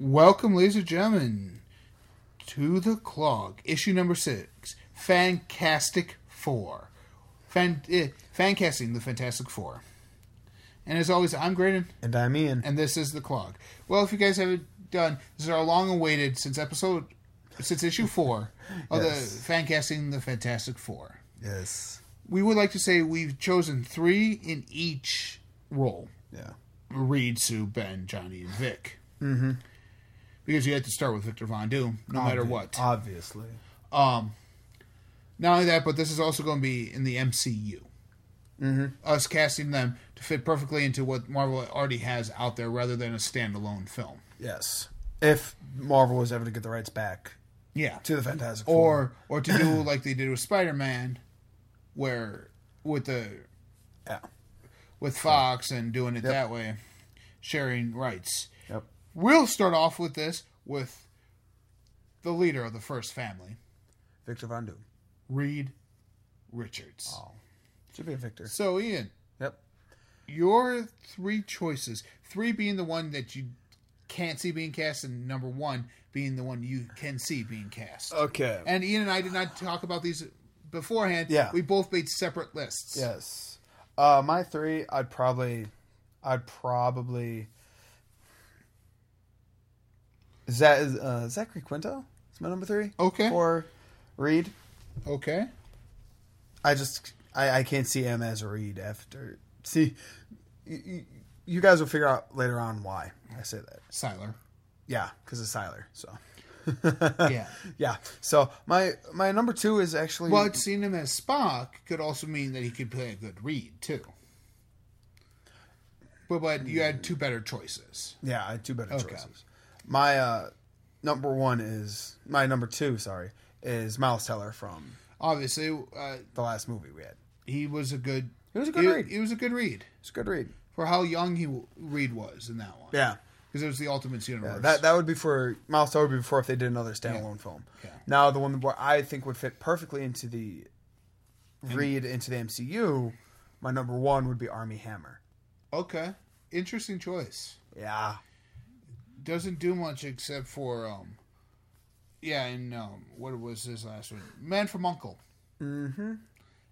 Welcome, ladies and gentlemen, to the clog, issue number six, Fantastic Four. Fan, eh, fan casting the Fantastic Four. And as always, I'm Graydon, And I'm Ian. and this is the clog. Well, if you guys haven't done, this is our long-awaited since episode, since issue four of Yes. the fan casting the Fantastic Four. yes. We would like to say we've chosen three in each role: Yeah. Reed, Sue, Ben, Johnny, and Vic. Mm-hmm. Because you had to start with Victor Von Doom, no matter what. Obviously. Um, not only that, but this is also going to be in the MCU. Mm-hmm. Us casting them to fit perfectly into what Marvel already has out there, rather than a standalone film. Yes. If Marvel was ever to get the rights back Yeah, to the Fantastic Four. or or to do like they did with Spider Man, where with the Yeah. with Fox and doing it Yep. that way, sharing rights. Yep. We'll start off with this with the leader of the first family, Victor Von Doom. Reed Richards. Oh. Should be a Victor. So Ian, Yep. your three choices, three being the one that you can't see being cast, and number one being the one you can see being cast. Okay. And Ian and I did not talk about these beforehand. Yeah. We both made separate lists. yes. Uh, my three, I'd probably, I'd probably. Za- uh, Zachary Quinto is my number three. Okay. Or Reed. Okay. I just I, I can't see him as a Reed after. See, you, you guys will figure out later on why I say that. Sylar. Yeah, because it's Sylar. So Yeah. yeah. So my my number two is actually But seeing him as Spock could also mean that he could play a good Reed too. But but you had two better choices. yeah. I had two better Okay. choices. My uh, number one is my number two. Sorry, is Miles Teller from Obviously, uh, the last movie we had. he was a good. It was a good Reed. It was a good Reed It's a good Reed. for how young he Reed was in that one. Yeah. because it was the Ultimates universe. Yeah, that that would be for Miles Teller would be before if they did another standalone film. Yeah. Now the one where I think would fit perfectly into the read into the MCU, my number one would be Armie Hammer. okay, interesting choice. Yeah. Doesn't do much except for um, yeah, and um, what was his last one? Man from Uncle. Mm-hmm.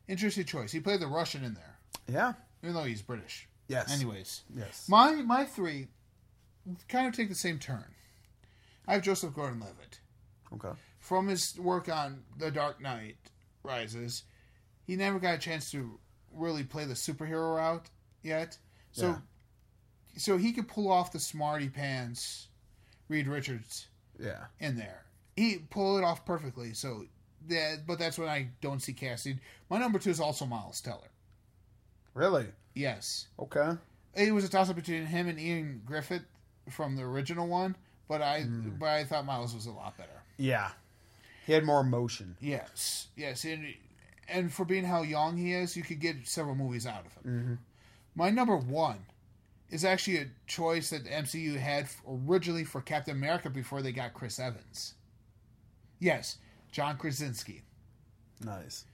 Interesting choice. He played the Russian in there, Yeah. even though he's British. Yes. Anyways, Yes. my my three kind of take the same turn. I have Joseph Gordon-Levitt. Okay. from his work on The Dark Knight Rises, he never got a chance to really play the superhero route yet. So, Yeah. So he could pull off the smarty pants Reed Richards Yeah. in there. He pulled it off perfectly. So, that, but that's when I don't see casting. My number two is also Miles Teller. Really? Yes, Okay. it was a toss up between him and Ioan Gruffudd from the original one, but I hmm. but I thought Miles was a lot better. Yeah. He had more emotion. Yes, yes, and and for being how young he is, you could get several movies out of him. Mm-hmm. My number one is actually a choice that the MCU had originally for Captain America before they got Chris Evans. Yes, John Krasinski. Nice.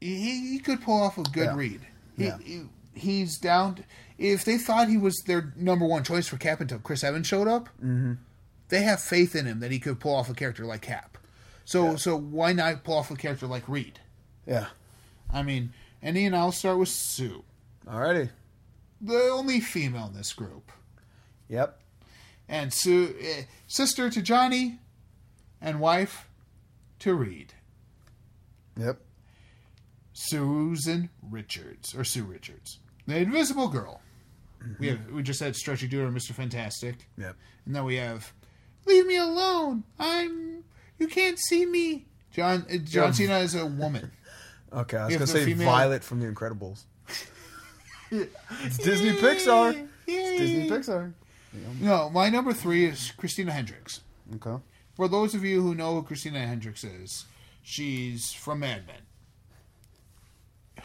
He, he could pull off a good Yeah. Reed. He, Yeah. he- he's down. if they thought he was their number one choice for Cap until Chris Evans showed up, Mm-hmm. they have faith in him that he could pull off a character like Cap. So so why not pull off a character like Reed? Yeah. I mean, and Ian, I'll start with Sue, Alrighty. The only female in this group, Yep. and Sue, eh, sister to Johnny, and wife to Reed. Yep. Susan Richards or Sue Richards, the Invisible Girl. We have we just had Stretchy Dude and Mr. Fantastic, Yep. and then we have Leave Me Alone. I'm you can't see me. John uh, John Cena is a woman. Okay. I was gonna say female- Violet from The Incredibles. it's Disney Pixar. It's Disney Pixar. No, my number three is Christina Hendricks. Okay. For those of you who know who Christina Hendricks is, she's from Mad Men.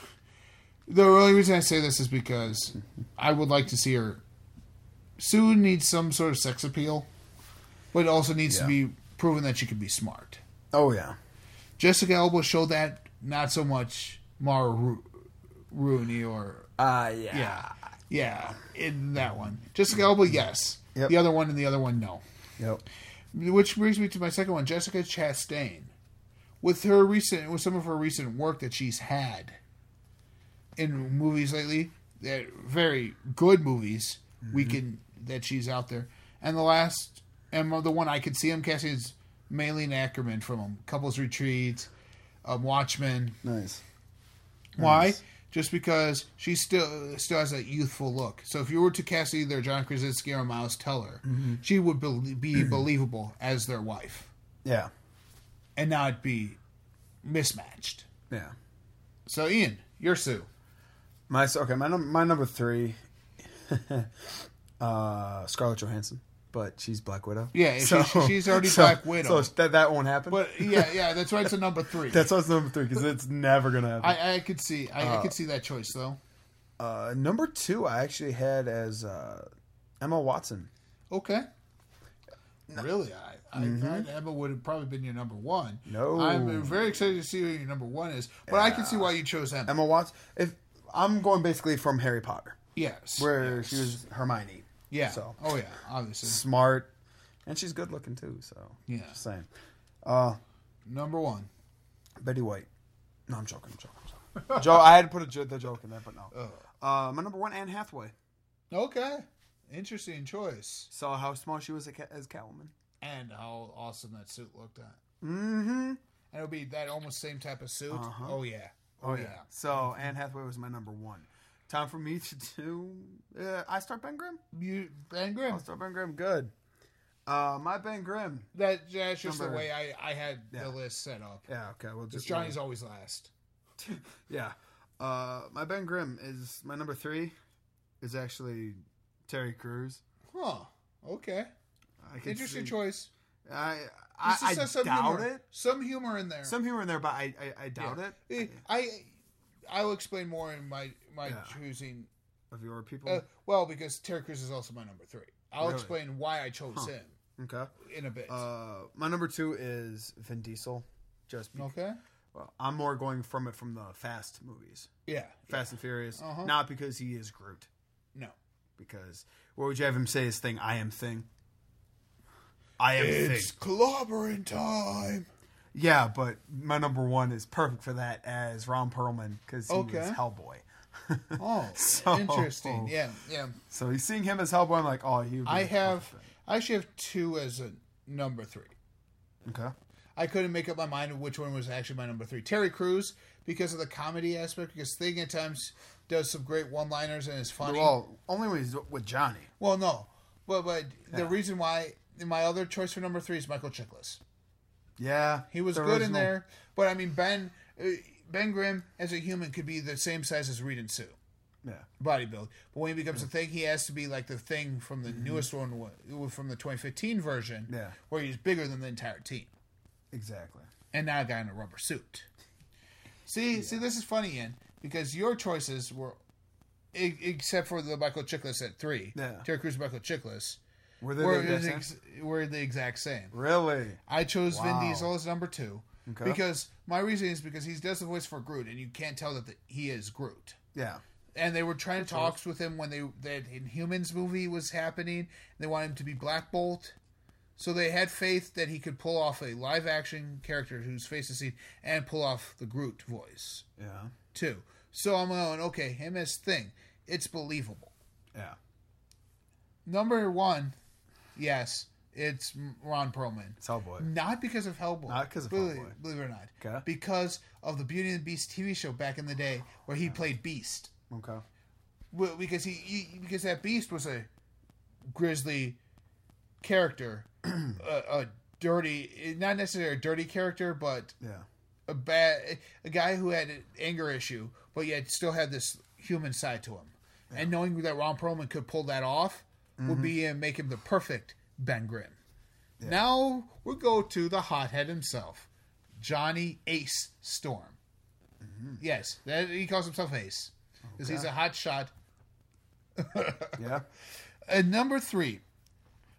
The only reason I say this is because I would like to see her. Sue needs some sort of sex appeal, but also needs to be proven that she can be smart. Oh yeah. Jessica Alba showed that not so much Mara Ru- Rooney or Uh yeah. yeah, yeah, in that one. Jessica Alba, yes. Yep. The other one and the other one, no. Yep. Which brings me to my second one, Jessica Chastain. With her recent, with some of her recent work that she's had in movies lately, that very good movies, we can that she's out there. And the last, and the one I could see him casting is Malin Akerman from um, Couples Retreat, um, Watchmen. Nice. Why? Nice. Just because she still still has that youthful look. So if you were to cast either John Krasinski or Miles Teller, she would be, be believable as their wife, Yeah. and not be mismatched. Yeah. So Ian, you're Sue. My okay, my num- my number three, uh, Scarlett Johansson, but she's Black Widow. Yeah, she- she's already Black Widow. So that that won't happen. But yeah, yeah, that's why it's a number three. that's what's number three because it's never gonna happen. I, I could see, I, I could see that choice though. uh, number two, I actually had as uh, Emma Watson. Okay. Really, I, I thought Emma would have probably been your number one. No. I'm very excited to see who your number one is, but I can see why you chose Emma. Emma Watson. If I'm going basically from Harry Potter, Yes, where yes. she was Hermione, Yeah. So Oh yeah, obviously. smart, and she's good looking too. So Yeah. just saying. Uh, Number one. Betty White. No, I'm joking. I'm joking. I'm joking. Joe, I had to put a jo- the joke in there, but no. Uh, my number one, Anne Hathaway. Okay. Interesting choice. Saw how small she was as Cat- as Catwoman. And how awesome that suit looked at. Mm-hmm. And it would be that almost same type of suit. Uh-huh. Oh yeah. Oh yeah. So Anne Hathaway was my number one. Time for me to do. Uh, I start Ben Grimm. You Ben Grimm. I'll start Ben Grimm. Good. Uh, my Ben Grimm. That that's just Number- the way I, I had Yeah. the list set up. Yeah. Okay. Well, just Johnny's always last. Yeah. Uh, my Ben Grimm is my number three. Is actually Terry Crews. Huh. Okay. I Interesting see- choice. I I, I doubt humor. it. Some humor in there. Some humor in there, but I I, I doubt it. I I will explain more in my my Yeah. choosing. Of your people. Uh, well, because Terry Crews is also my number three. I'll Really? explain why I chose Huh. him okay. in a bit. Uh, my number two is Vin Diesel. Just because, okay. well, I'm more going from it from the Fast movies, Yeah. Fast and Furious, Uh-huh. not because he is Groot. No. Because what would you have him say? His thing, I am thing. I am It's thing. clobbering time. Yeah, but my number one is perfect for that as Ron Perlman because he Okay. was Hellboy. Oh, So- interesting. Yeah, yeah. So he's seeing him as Hellboy. I'm like, oh, he. I have, I actually have two as a number three. Okay. I couldn't make up my mind which one was actually my number three. Terry Crews because of the comedy aspect. Because Thing at times does some great one-liners and is funny. Well, only when he's with Johnny. Well, no, but but the reason why my other choice for number three is Michael Chiklis. Yeah, He was good in there, but I mean Ben uh, Ben Grimm as a human could be the same size as Reed and Sue. Yeah. Body build, but when he becomes a thing, he has to be like the thing from the newest one, from the 2015 version, Mm-hmm. Yeah. where he's bigger than the entire team, Exactly. and not a guy in a rubber suit. See, see, this is funny, Ian, because your choices were, except for the Michael Chiklis at three, Yeah. Terry Crews, Michael Chiklis, Were they were the exact ex- same? were the exact same. Really? I chose Wow. Vin Diesel as number two Okay. because my reason is because he does the voice for Groot, and you can't tell that the, he is Groot. Yeah. And they were trying to talks with him when they that Inhumans movie was happening. They wanted him to be Black Bolt, so they had faith that he could pull off a live action character whose face is seen and pull off the Groot voice Yeah. too. So I'm going okay, him as Thing, it's believable. Yeah. Number one, yes, it's Ron Perlman. It's Hellboy. Not because of Hellboy. Not because of believe, Hellboy. Believe it or not. Okay. Because of the Beauty and the Beast TV show back in the day where he played Beast. Okay. Well, because he, he because that Beast was a grizzly character, a, a dirty, not necessarily a dirty character, but Yeah. a bad a guy who had an anger issue, but yet still had this human side to him. And knowing that Ron Perlman could pull that off would be uh, make him the perfect Ben Grimm. Now we go to the hothead himself, Johnny Ace Storm. Yes, that, he calls himself Ace because he's a hot shot. Yeah. And number three,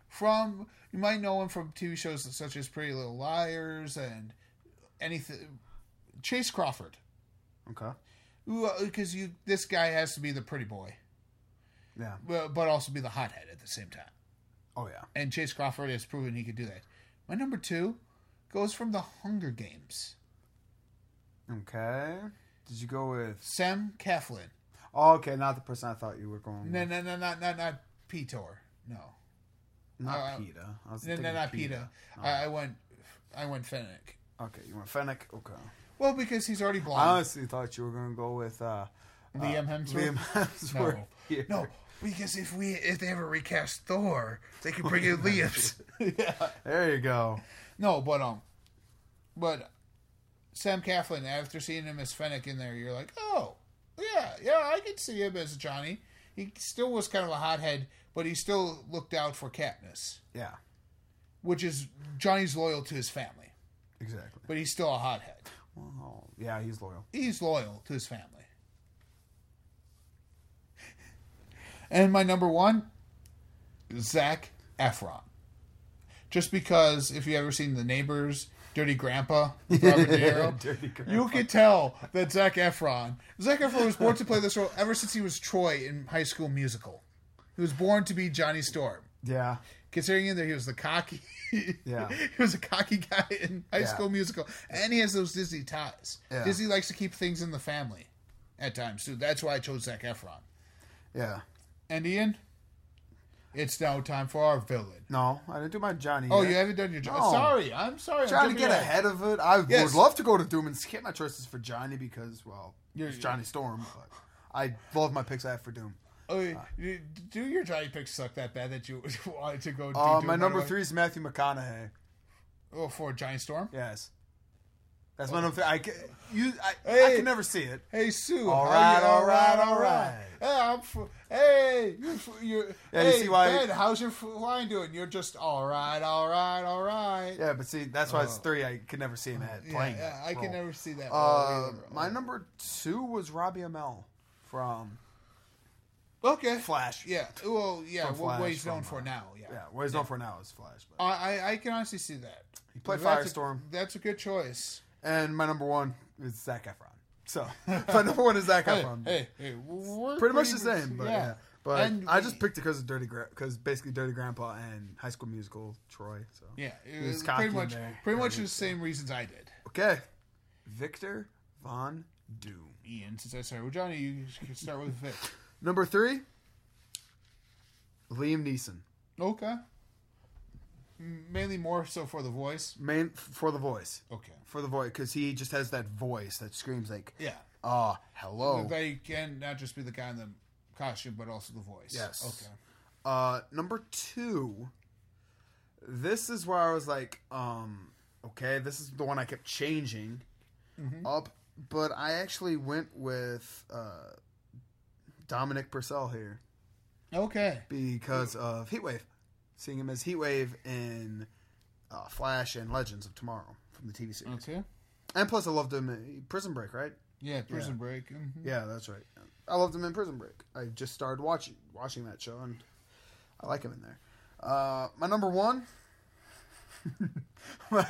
from you might know him from TV shows such as Pretty Little Liars and anything. Chace Crawford, Okay. because you this guy has to be the pretty boy, Yeah. but, but also be the hothead at the same time. Oh yeah. and Chace Crawford has proven he could do that. My number two goes from the Hunger Games. Okay. Did you go with? Sam Claflin. Oh, okay, not the person I thought you were going. No, with. no, no, not not not Peter. No, Not uh. I was no, no, not. Peter. I, I went, I went Finnick. Okay, you went Finnick. Okay. Well, because he's already blind. I honestly thought you were going to go with uh, Liam Hemsworth. Liam Hemsworth. No, here. no, because if we if they ever recast Thor, they could bring in Liam's. yeah, there you go. No, but um, but Sam Claflin. After seeing him as Finnick in there, you're like, oh, yeah, yeah, I could see him as Johnny. He still was kind of a hothead, but he still looked out for Katniss, Yeah, which is Johnny's loyal to his family, exactly. but he's still a hothead. Well, yeah, he's loyal. He's loyal to his family. And my number one, Zac Efron. Just because if you ever seen The Neighbors, Dirty Grandpa, Robert De Niro, Dirty Grandpa. you could tell that Zac Efron, Zac Efron was born to play this role ever since he was Troy in High School Musical. He was born to be Johnny Storm. Yeah, Considering in there he was the cocky, Yeah. he was a cocky guy in High Yeah. School Musical, and he has those Disney ties. Yeah. Disney likes to keep things in the family at times too. That's why I chose Zac Efron. yeah. And Ian, it's now time for our villain. No, I didn't do my Johnny. Oh, yet. you haven't done your job. No. Sorry, I'm sorry. I'm trying to get ahead. ahead of it. I Yes. would love to go to Doom and skip my choices for Johnny because, well, You're- it's Johnny Storm. But I love my picks I have for Doom. Oh, you- do your Johnny picks suck that bad that you wanted to go? Do Uh, Doom my number away? three is Matthew McConaughey. Oh, for Giant Storm. Yes, that's my number three. I can, you, I, I can never see it. Hey Sue. All right, you- all right, all right. Hey, I'm f- hey, you, you, Yeah, you hey, see why- Ben, how's your flying doing? You're just all right, all right, all right. Yeah, but see, that's why it's three. I could never see him at playing. yeah, that I can never see that. Uh, my number two was Robbie Amell from okay. Flash. Yeah. Well, yeah. From What, what Flash, he's known for now. Yeah. Yeah, what he's known for now is Flash. But. I, I I can honestly see that. He played That's a- Firestorm. that's a good choice. And my number one is Zac Efron. So my number one is Zac Hey, Efron. hey, hey, we're Pretty much the same, but yeah. But And I just picked it because of Dirty, because basically Dirty Grandpa and High School Musical Troy. So Yeah, it was was pretty much there. pretty much Very the same reasons I did. okay, Victor Von Doom. Ian, since I started with Johnny, you can start with Vic. Number three, Liam Neeson. Okay. Mainly more so for the voice. Main for the voice, Okay. for the voice, because he just has that voice that screams like, Yeah. "Ah, hello." They can not just be the guy in the costume, but also the voice. Yes. Okay. Uh, number two. This is where I was like, um, okay, this is the one I kept changing up, but I actually went with uh, Dominic Purcell here Okay. because of Heatwave, seeing him as Heatwave in uh, Flash and Legends of Tomorrow from the TV series, Okay. and plus I loved him in Prison Break, right? Yeah, Prison Break. mhm. Yeah, that's right. I loved him in Prison Break. I just started watching watching that show, and I like him in there. Uh, my number one,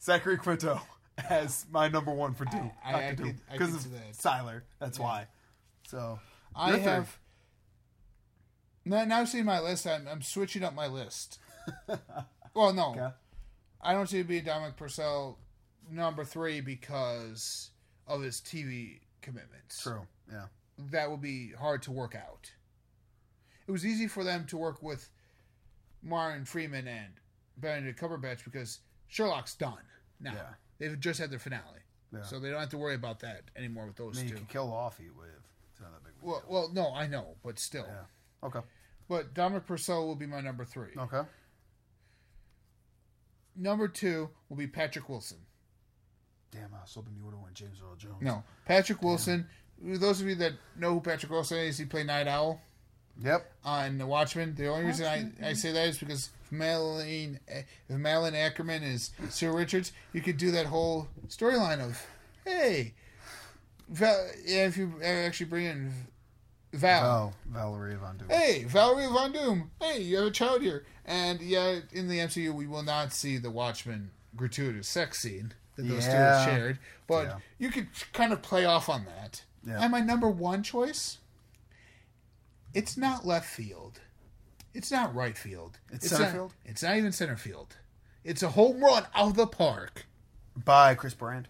Zachary Quinto as my number one for Doom. I- I could- I because could of. Sylar. That's Yeah. why. So I have. Now, now seeing my list, I'm, I'm switching up my list. well, no. Okay. I don't see it being Dominic Purcell number three because of his TV commitments. True. Yeah. That would be hard to work out. It was easy for them to work with Martin Freeman and Benedict Cumberbatch because Sherlock's done now. Yeah. They've just had their finale. Yeah. So they don't have to worry about that anymore with I those mean, you two. can kill off Heatwave. It's not that big. Well, deal. well, no, I know, but still. Yeah. Okay. But Dominic Purcell will be my number three. Okay. Number two will be Patrick Wilson. Damn, I was hoping you would have went James Earl Jones. No, Patrick Wilson. Those of you that know who Patrick Wilson is, he played Nite Owl Yep. on The Watchmen. The only reason I, I say that is because if Malin, if Malin Akerman is Sir Richards, you could do that whole storyline of, hey, Val, yeah, if you actually bring in Val. Val. Valerie Von Doom. Hey, Valerie Von Doom. Hey, you have a child here. And yeah, in the MCU, we will not see the Watchmen gratuitous sex scene that those two have shared. But Yeah. you could kind of play off on that. Yeah. And my number one choice, it's not left field. It's not right field. It's center not, field? It's not even center field. It's a home run out of the park. By Chris Brand,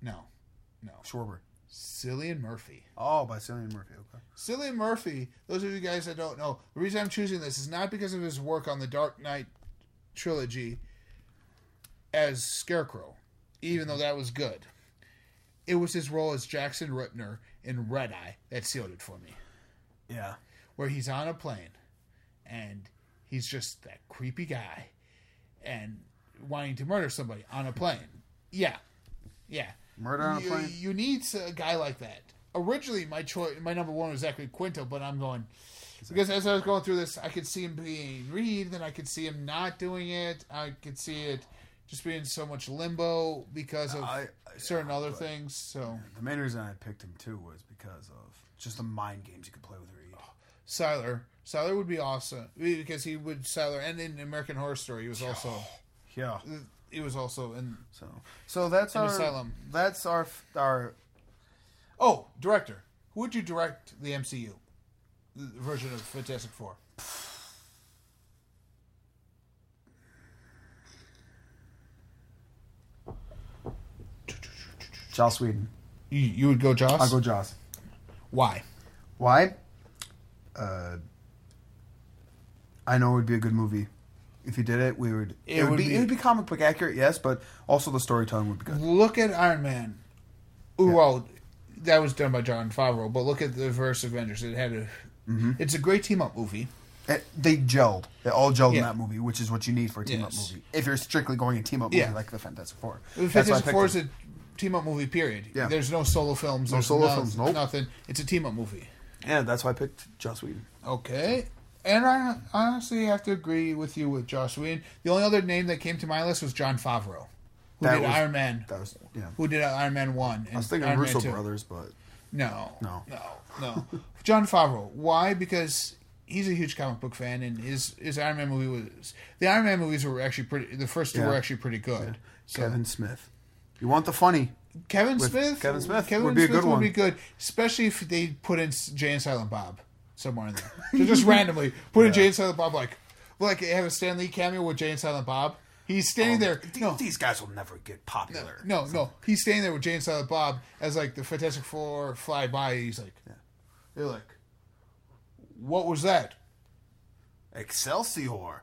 No, no. Schwarber. Cillian Murphy. Oh, by Cillian Murphy. Okay. Cillian Murphy, those of you guys that don't know, the reason I'm choosing this is not because of his work on the Dark Knight trilogy as Scarecrow, even though mm-hmm. that was good. It was his role as Jackson Rippner in Red Eye that sealed it for me, Yeah. where he's on a plane and he's just that creepy guy and wanting to murder somebody on a plane. Yeah, yeah. Murder on a you, plane? You need a guy like that. Originally, my choice, my number one was Zachary Quinto, but I'm going because as I was going through this, I could see him being Reed, then I could see him not doing it. I could see it just being so much limbo because of I- certain other things. So The main reason I picked him too was because of just the mind games you could play with Reed. Oh, Sylar, Sylar would be awesome because he would Sylar, and in American Horror Story, he was also Yeah. He was also in. So, so that's our asylum. that's our our Oh, director, who would you direct the MCU the version of Fantastic Four? Joss Whedon. You, you would go Joss. I'll go Joss. Why? Why? Uh, I know it would be a good movie. If you did it, we would. It, It would, would be, be- It would be comic book accurate, yes, but also the storytelling would be good. Look at Iron Man. Ooh, Well, that was done by Jon Favreau, but look at the Verse Avengers. It had a. Mm-hmm. It's a great team up movie. It, they gelled. They all gelled in that movie, which is what you need for a team up Yes. movie. If you're strictly going a team up movie Yeah. like the Fantastic Four, The That's why I Fantastic Four is a team up movie. Period. Yeah. There's no solo films. No solo no- films, nope. Nothing. It's a team up movie. Yeah, that's why I picked Joss Whedon. Okay. And I honestly have to agree with you with Josh Whedon. The only other name that came to my list was Jon Favreau, who That did was- Iron Man. That was yeah. Who did Iron Man one? And I was thinking Iron Russo 2. brothers, but No, No. no, no. Jon Favreau. Why? Because he's a huge comic book fan, and his his Iron Man movie was the Iron Man movies were actually pretty. The first two Yeah. were actually pretty good. So Kevin Smith. You want the funny? Kevin with Smith. Kevin Smith Kevin would be a Smith good would one. be good, especially if they put in Jay and Silent Bob somewhere in there. so just randomly put in Jay and Silent Bob, like like have a Stan Lee cameo with Jay and Silent Bob. He's standing oh, there. Th- No, These guys will never get popular. no, no. He's standing there with Jay and Silent Bob as like the Fantastic Four fly by. He's like, they're like, what was that? Excelsior.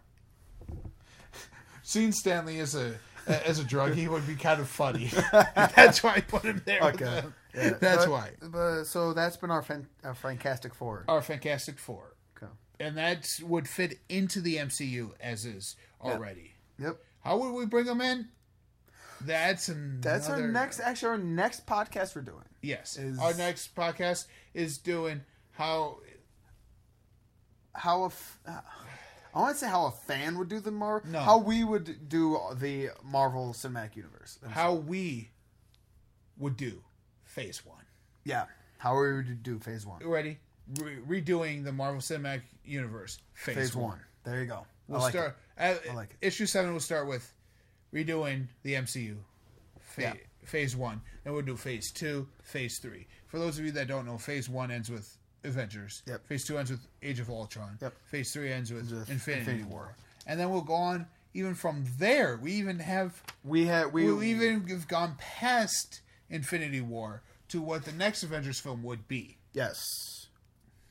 Seeing Stan Lee as a as a drug, he would be kind of funny. that's why I put him there. with Okay. Yeah, That's but- why But, so that's been our, fan, our Fantastic Four. our Fantastic Four, Okay. and that would fit into the MCU as is already. Yep. How would we bring them in? That's another, That's our next. Actually, our next podcast we're doing. Yes, is- our next podcast is doing how How a. F- uh, I want to say how a fan would do the Marvel. No. How we would do the Marvel Cinematic Universe. how we would do Phase One. Yeah. How are we to do Phase One. Ready? Re- redoing the Marvel Cinematic Universe Phase, Phase one. One. There you go. We'll like start. uh, I like it. Issue seven We'll start with redoing the MCU. Fa- Yeah. Phase one. Then we'll do phase two, phase three. For those of you that don't know, phase one ends with Avengers. Yep. Phase two ends with Age of Ultron. Yep. Phase three ends with Infinity, Infinity War. War. And then we'll go on even from there. We even have We had we, we, even have gone past Infinity War to what the next Avengers film would be. yes,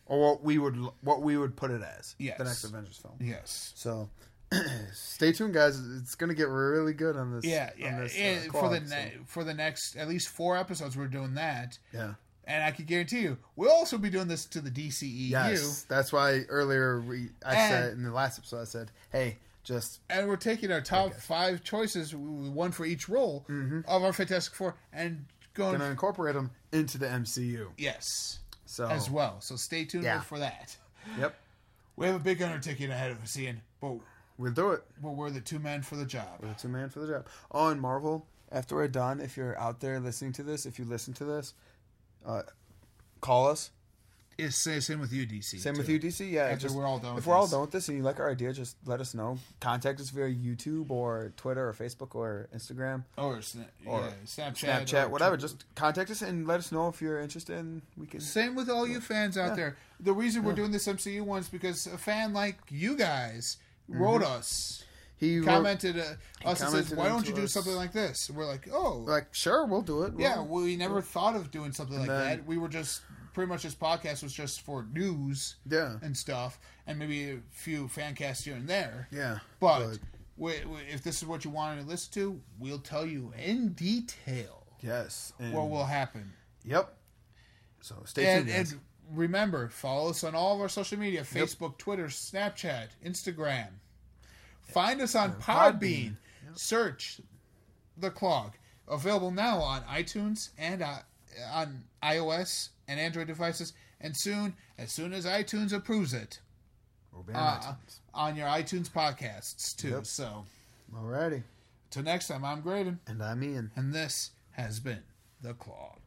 or what we would what we would put it as. Yes. The next Avengers film. Yes. So stay tuned, guys. It's gonna get really good on this. Yeah, on yeah. this, uh, and for the ne- so, for the next at least four episodes, we're doing that. yeah. And I can guarantee you, we'll also be doing this to the DCEU. Yes, that's why earlier we I And- said in the last episode I said, hey, just And we're taking our top five choices, one for each role of our Fantastic Four, and going Mm-hmm. gonna incorporate them into the MCU. yes So as well. So stay tuned Yeah. for that. Yep, We have a big undertaking ahead of us, Ian, but, we'll do it. but we're the two men for the job. We're the two men for the job. Oh, and Marvel. After we're done, if you're out there listening to this, if you listen to this, uh, call us. It's same, same with you, DC. Same with too. you, DC. Yeah, After just, we're all done If with we're all done with this and you like our idea, just let us know. Contact us via YouTube or Twitter or Facebook or Instagram or, sna- or yeah, Snapchat, Snapchat, or whatever. Twitter. Just contact us and let us know if you're interested. And we can. Same with all you fans out Yeah. there. The reason we're doing this MCU one is because a fan like you guys wrote us, He wrote- commented uh, us and says, "Why don't you do us. something like this?" We're like, "Oh, like, sure, we'll do it. yeah." We'll- We never thought of doing something like then- that. We were just pretty much this podcast was just for news yeah, and stuff, and maybe a few fan casts here and there. yeah. But we, if this is what you wanted to listen to, we'll tell you in detail yes, what will happen. Yep. So stay And, tuned. and remember, follow us on all of our social media Facebook, Twitter, Snapchat, Instagram. Find us on Podbean. Podbean. Search The Clog. Available now on iTunes and uh, on iOS and Android devices. And soon, as soon as iTunes approves it, on uh, on your iTunes podcasts too. Yep. So, Alrighty. till next time, I'm Graydon. And I'm Ian. And this has been The Clog.